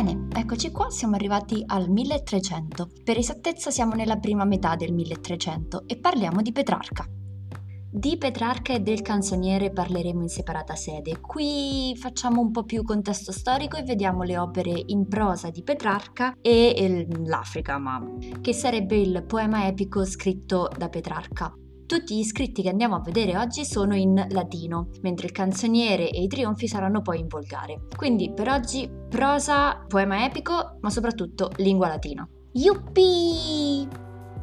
Bene, eccoci qua, siamo arrivati al 1300. Per esattezza siamo nella prima metà del 1300 e parliamo di Petrarca. Di Petrarca e del canzoniere parleremo in separata sede. Qui facciamo un po' più contesto storico e vediamo le opere in prosa di Petrarca e l'Africa, ma che sarebbe il poema epico scritto da Petrarca. Tutti gli scritti che andiamo a vedere oggi sono in latino, mentre il canzoniere e i trionfi saranno poi in volgare. Quindi per oggi prosa, poema epico, ma soprattutto lingua latina. Yuppie!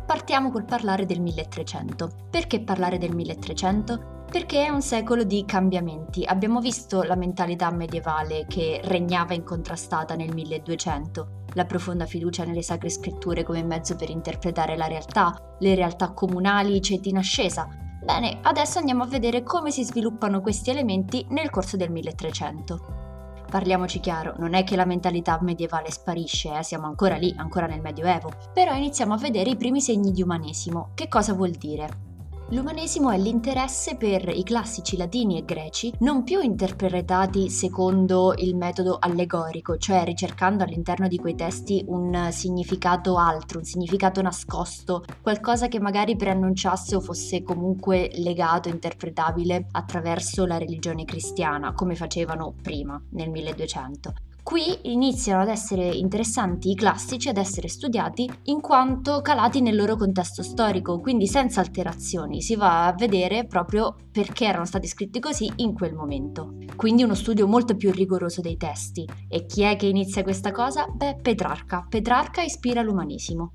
Partiamo col parlare del 1300. Perché parlare del 1300? Perché è un secolo di cambiamenti. Abbiamo visto la mentalità medievale che regnava incontrastata nel 1200, la profonda fiducia nelle sacre scritture come mezzo per interpretare la realtà, le realtà comunali, i ceti in ascesa. Bene, adesso andiamo a vedere come si sviluppano questi elementi nel corso del 1300. Parliamoci chiaro, non è che la mentalità medievale sparisce, eh, siamo ancora lì, ancora nel Medioevo, però iniziamo a vedere i primi segni di umanesimo. Che cosa vuol dire? L'umanesimo è l'interesse per i classici latini e greci non più interpretati secondo il metodo allegorico, cioè ricercando all'interno di quei testi un significato altro, un significato nascosto, qualcosa che magari preannunciasse o fosse comunque legato, interpretabile attraverso la religione cristiana, come facevano prima, nel 1200. Qui iniziano ad essere interessanti i classici, ad essere studiati in quanto calati nel loro contesto storico, quindi senza alterazioni, si va a vedere proprio perché erano stati scritti così in quel momento. Quindi uno studio molto più rigoroso dei testi. E chi è che inizia questa cosa? Beh, Petrarca. Petrarca ispira l'umanesimo.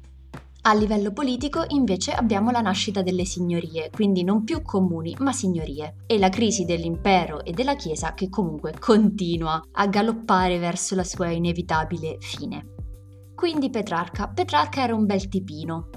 A livello politico invece abbiamo la nascita delle signorie, quindi non più comuni ma signorie, e la crisi dell'impero e della Chiesa che comunque continua a galoppare verso la sua inevitabile fine. Quindi Petrarca. Petrarca era un bel tipino.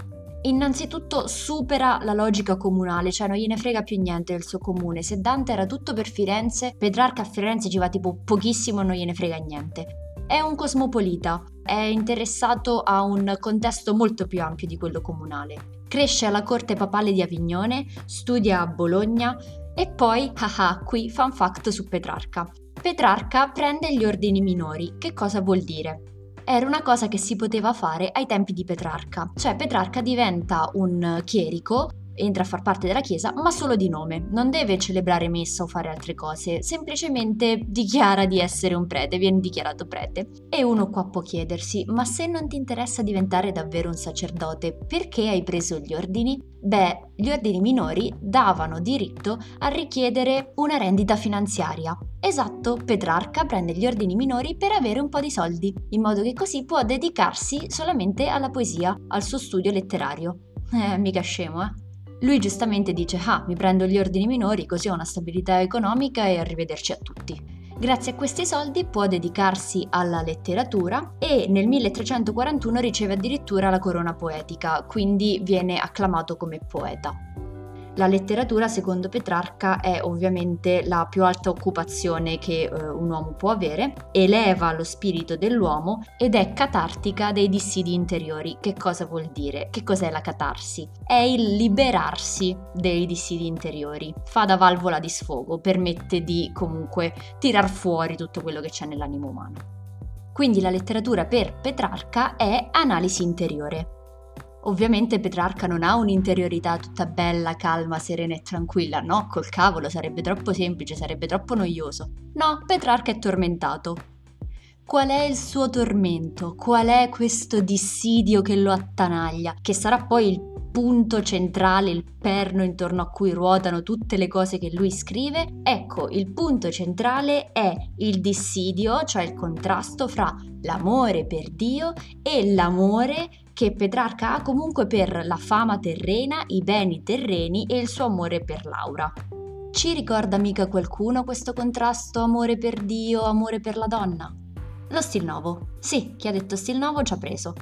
Innanzitutto supera la logica comunale, cioè non gliene frega più niente del suo comune. Se Dante era tutto per Firenze, Petrarca a Firenze ci va tipo pochissimo e non gliene frega niente. È un cosmopolita, è interessato a un contesto molto più ampio di quello comunale. Cresce alla corte papale di Avignone, studia a Bologna e poi, haha, qui fan fact su Petrarca. Petrarca prende gli ordini minori. Che cosa vuol dire? Era una cosa che si poteva fare ai tempi di Petrarca, cioè Petrarca diventa un chierico entra a far parte della chiesa, ma solo di nome. Non deve celebrare messa o fare altre cose, semplicemente dichiara di essere un prete, viene dichiarato prete. E uno qua può chiedersi, ma se non ti interessa diventare davvero un sacerdote, perché hai preso gli ordini? Beh, gli ordini minori davano diritto a richiedere una rendita finanziaria. Esatto, Petrarca prende gli ordini minori per avere un po' di soldi, in modo che così può dedicarsi solamente alla poesia, al suo studio letterario. Eh, mica scemo, eh? Lui giustamente dice, ah, mi prendo gli ordini minori così ho una stabilità economica e arrivederci a tutti. Grazie a questi soldi può dedicarsi alla letteratura e nel 1341 riceve addirittura la corona poetica, quindi viene acclamato come poeta. La letteratura, secondo Petrarca, è ovviamente la più alta occupazione che eh, un uomo può avere, eleva lo spirito dell'uomo ed è catartica dei dissidi interiori. Che cosa vuol dire? Che cos'è la catarsi? È il liberarsi dei dissidi interiori. Fa da valvola di sfogo, permette di comunque tirar fuori tutto quello che c'è nell'animo umano. Quindi la letteratura per Petrarca è analisi interiore. Ovviamente Petrarca non ha un'interiorità tutta bella, calma, serena e tranquilla, no, col cavolo sarebbe troppo semplice, sarebbe troppo noioso. No, Petrarca è tormentato. Qual è il suo tormento? Qual è questo dissidio che lo attanaglia? Che sarà poi il punto centrale, il perno intorno a cui ruotano tutte le cose che lui scrive? Ecco, il punto centrale è il dissidio, cioè il contrasto fra l'amore per Dio e l'amore che Petrarca ha comunque per la fama terrena, i beni terreni e il suo amore per Laura. Ci ricorda mica qualcuno questo contrasto amore per Dio, amore per la donna? Lo stil nuovo. Sì, chi ha detto stil nuovo ci ha preso.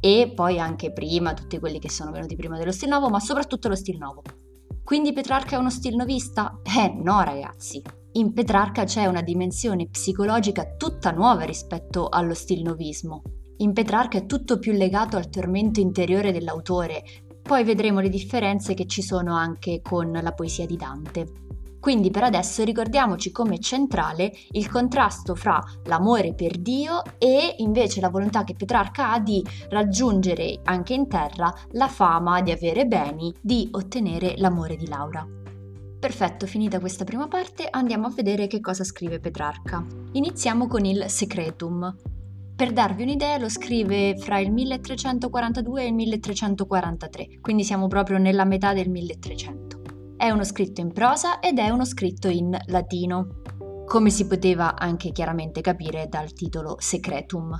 E poi anche prima, tutti quelli che sono venuti prima dello stil nuovo, ma soprattutto lo stil nuovo. Quindi Petrarca è uno stil novista? Eh no ragazzi. In Petrarca c'è una dimensione psicologica tutta nuova rispetto allo stil novismo. In Petrarca è tutto più legato al tormento interiore dell'autore, poi vedremo le differenze che ci sono anche con la poesia di Dante. Quindi per adesso ricordiamoci come centrale il contrasto fra l'amore per Dio e invece la volontà che Petrarca ha di raggiungere anche in terra la fama di avere beni, di ottenere l'amore di Laura. Perfetto, finita questa prima parte andiamo a vedere che cosa scrive Petrarca. Iniziamo con il Secretum. Per darvi un'idea lo scrive fra il 1342 e il 1343, quindi siamo proprio nella metà del 1300. È uno scritto in prosa ed è uno scritto in latino, come si poteva anche chiaramente capire dal titolo Secretum.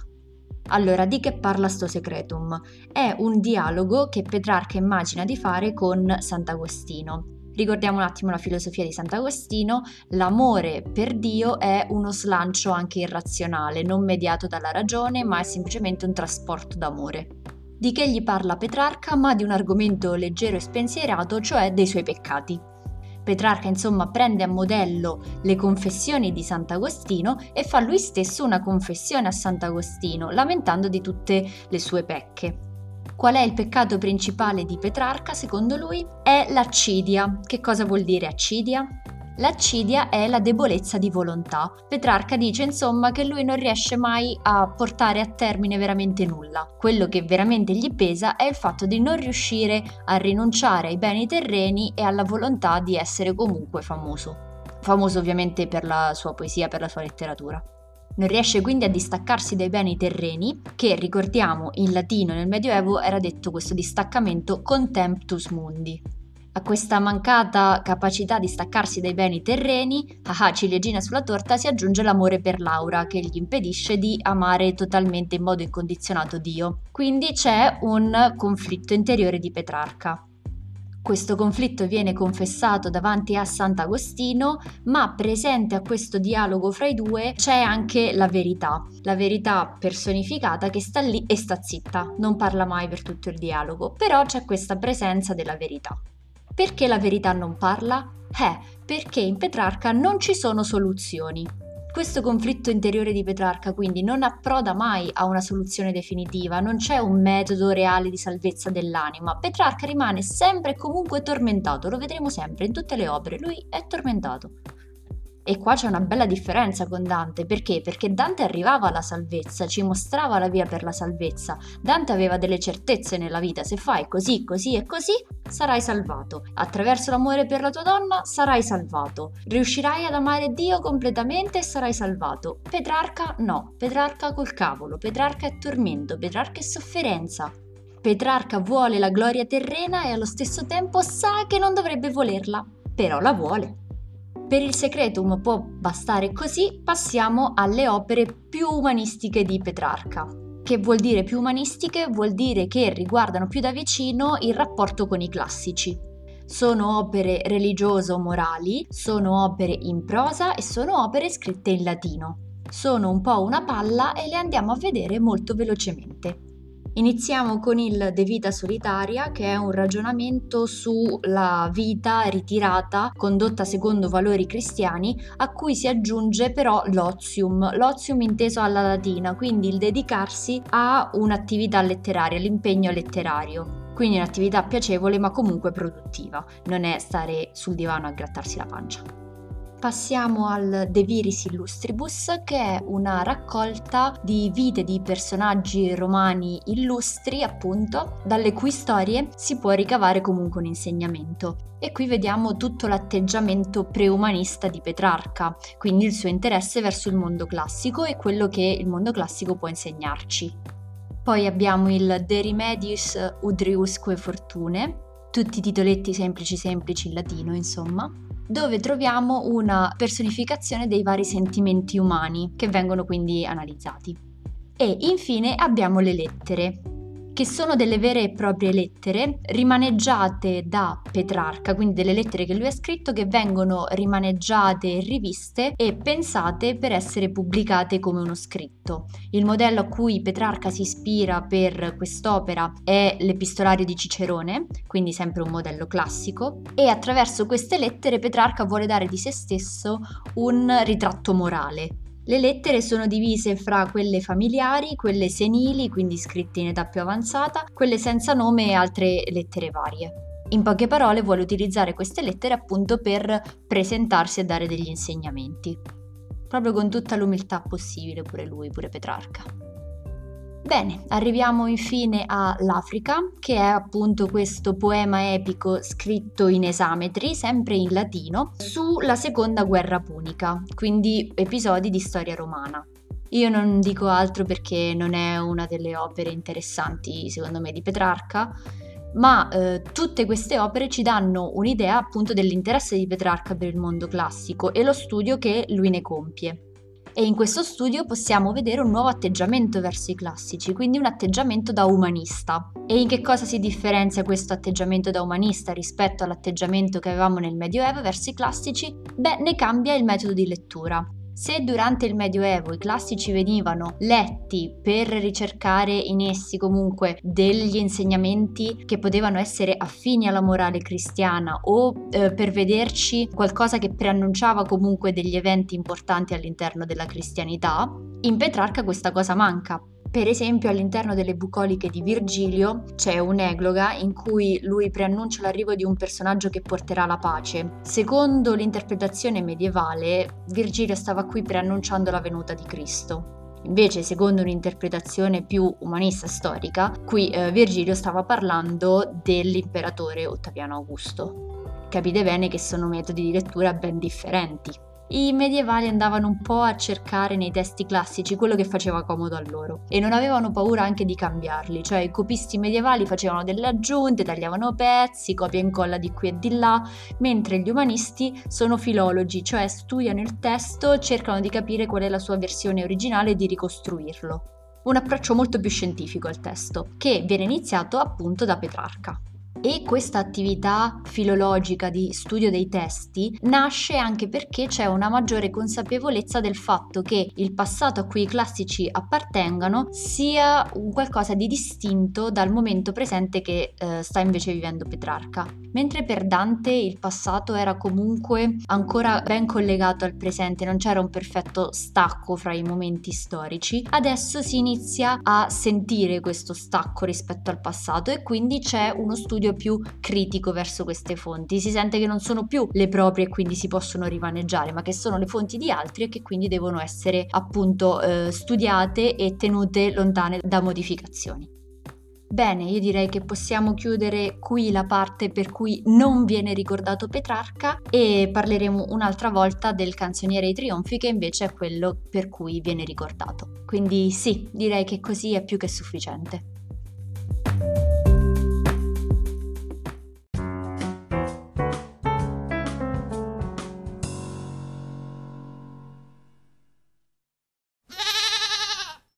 Allora, di che parla sto Secretum? È un dialogo che Petrarca immagina di fare con Sant'Agostino. Ricordiamo un attimo la filosofia di Sant'Agostino, l'amore per Dio è uno slancio anche irrazionale, non mediato dalla ragione, ma è semplicemente un trasporto d'amore di che gli parla Petrarca, ma di un argomento leggero e spensierato, cioè dei suoi peccati. Petrarca insomma prende a modello le confessioni di Sant'Agostino e fa lui stesso una confessione a Sant'Agostino, lamentando di tutte le sue pecche. Qual è il peccato principale di Petrarca secondo lui? È l'accidia. Che cosa vuol dire accidia? L'accidia è la debolezza di volontà. Petrarca dice insomma che lui non riesce mai a portare a termine veramente nulla. Quello che veramente gli pesa è il fatto di non riuscire a rinunciare ai beni terreni e alla volontà di essere comunque famoso. Famoso ovviamente per la sua poesia, per la sua letteratura. Non riesce quindi a distaccarsi dai beni terreni, che ricordiamo in latino nel Medioevo era detto questo distaccamento contemptus mundi. A questa mancata capacità di staccarsi dai beni terreni, haha ciliegina sulla torta, si aggiunge l'amore per Laura che gli impedisce di amare totalmente in modo incondizionato Dio. Quindi c'è un conflitto interiore di Petrarca. Questo conflitto viene confessato davanti a Sant'Agostino, ma presente a questo dialogo fra i due c'è anche la verità, la verità personificata che sta lì e sta zitta, non parla mai per tutto il dialogo, però c'è questa presenza della verità. Perché la verità non parla? Eh, perché in Petrarca non ci sono soluzioni. Questo conflitto interiore di Petrarca quindi non approda mai a una soluzione definitiva, non c'è un metodo reale di salvezza dell'anima. Petrarca rimane sempre e comunque tormentato, lo vedremo sempre in tutte le opere, lui è tormentato. E qua c'è una bella differenza con Dante, perché? Perché Dante arrivava alla salvezza, ci mostrava la via per la salvezza. Dante aveva delle certezze nella vita, se fai così, così e così, sarai salvato. Attraverso l'amore per la tua donna sarai salvato. Riuscirai ad amare Dio completamente e sarai salvato. Petrarca no, Petrarca col cavolo, Petrarca è tormento, Petrarca è sofferenza. Petrarca vuole la gloria terrena e allo stesso tempo sa che non dovrebbe volerla, però la vuole. Per il Secretum può bastare così, passiamo alle opere più umanistiche di Petrarca. Che vuol dire più umanistiche? Vuol dire che riguardano più da vicino il rapporto con i classici. Sono opere religioso-morali, sono opere in prosa e sono opere scritte in latino. Sono un po' una palla e le andiamo a vedere molto velocemente. Iniziamo con il De Vita Solitaria, che è un ragionamento sulla vita ritirata condotta secondo valori cristiani, a cui si aggiunge però l'ozium, l'ozium inteso alla latina, quindi il dedicarsi a un'attività letteraria, l'impegno letterario. Quindi un'attività piacevole ma comunque produttiva, non è stare sul divano a grattarsi la pancia passiamo al De Viris Illustribus, che è una raccolta di vite di personaggi romani illustri, appunto, dalle cui storie si può ricavare comunque un insegnamento. E qui vediamo tutto l'atteggiamento preumanista di Petrarca, quindi il suo interesse verso il mondo classico e quello che il mondo classico può insegnarci. Poi abbiamo il De Remedius Udriusque Fortune, tutti titoletti semplici semplici in latino, insomma dove troviamo una personificazione dei vari sentimenti umani che vengono quindi analizzati. E infine abbiamo le lettere, che sono delle vere e proprie lettere rimaneggiate da Petrarca, quindi delle lettere che lui ha scritto che vengono rimaneggiate riviste e pensate per essere pubblicate come uno scritto. Il modello a cui Petrarca si ispira per quest'opera è l'epistolario di Cicerone, quindi sempre un modello classico, e attraverso queste lettere Petrarca vuole dare di se stesso un ritratto morale, le lettere sono divise fra quelle familiari, quelle senili, quindi scritte in età più avanzata, quelle senza nome e altre lettere varie. In poche parole vuole utilizzare queste lettere appunto per presentarsi e dare degli insegnamenti. Proprio con tutta l'umiltà possibile pure lui, pure Petrarca. Bene, arriviamo infine all'Africa, che è appunto questo poema epico scritto in esametri, sempre in latino, sulla seconda guerra punica, quindi episodi di storia romana. Io non dico altro perché non è una delle opere interessanti, secondo me, di Petrarca, ma eh, tutte queste opere ci danno un'idea appunto dell'interesse di Petrarca per il mondo classico e lo studio che lui ne compie e in questo studio possiamo vedere un nuovo atteggiamento verso i classici, quindi un atteggiamento da umanista. E in che cosa si differenzia questo atteggiamento da umanista rispetto all'atteggiamento che avevamo nel Medioevo verso i classici? Beh, ne cambia il metodo di lettura. Se durante il Medioevo i classici venivano letti per ricercare in essi comunque degli insegnamenti che potevano essere affini alla morale cristiana o eh, per vederci qualcosa che preannunciava comunque degli eventi importanti all'interno della cristianità, in Petrarca questa cosa manca per esempio all'interno delle bucoliche di Virgilio c'è un'egloga in cui lui preannuncia l'arrivo di un personaggio che porterà la pace. Secondo l'interpretazione medievale, Virgilio stava qui preannunciando la venuta di Cristo. Invece, secondo un'interpretazione più umanista storica, qui eh, Virgilio stava parlando dell'imperatore Ottaviano Augusto. Capite bene che sono metodi di lettura ben differenti i medievali andavano un po' a cercare nei testi classici quello che faceva comodo a loro e non avevano paura anche di cambiarli, cioè i copisti medievali facevano delle aggiunte, tagliavano pezzi, copia e incolla di qui e di là, mentre gli umanisti sono filologi, cioè studiano il testo, cercano di capire qual è la sua versione originale e di ricostruirlo. Un approccio molto più scientifico al testo, che viene iniziato appunto da Petrarca. E questa attività filologica di studio dei testi nasce anche perché c'è una maggiore consapevolezza del fatto che il passato a cui i classici appartengano sia qualcosa di distinto dal momento presente che eh, sta invece vivendo Petrarca. Mentre per Dante il passato era comunque ancora ben collegato al presente, non c'era un perfetto stacco fra i momenti storici, adesso si inizia a sentire questo stacco rispetto al passato e quindi c'è uno studio più critico verso queste fonti, si sente che non sono più le proprie e quindi si possono rimaneggiare, ma che sono le fonti di altri e che quindi devono essere appunto eh, studiate e tenute lontane da modificazioni. Bene, io direi che possiamo chiudere qui la parte per cui non viene ricordato Petrarca e parleremo un'altra volta del canzoniere ai trionfi che invece è quello per cui viene ricordato. Quindi sì, direi che così è più che sufficiente.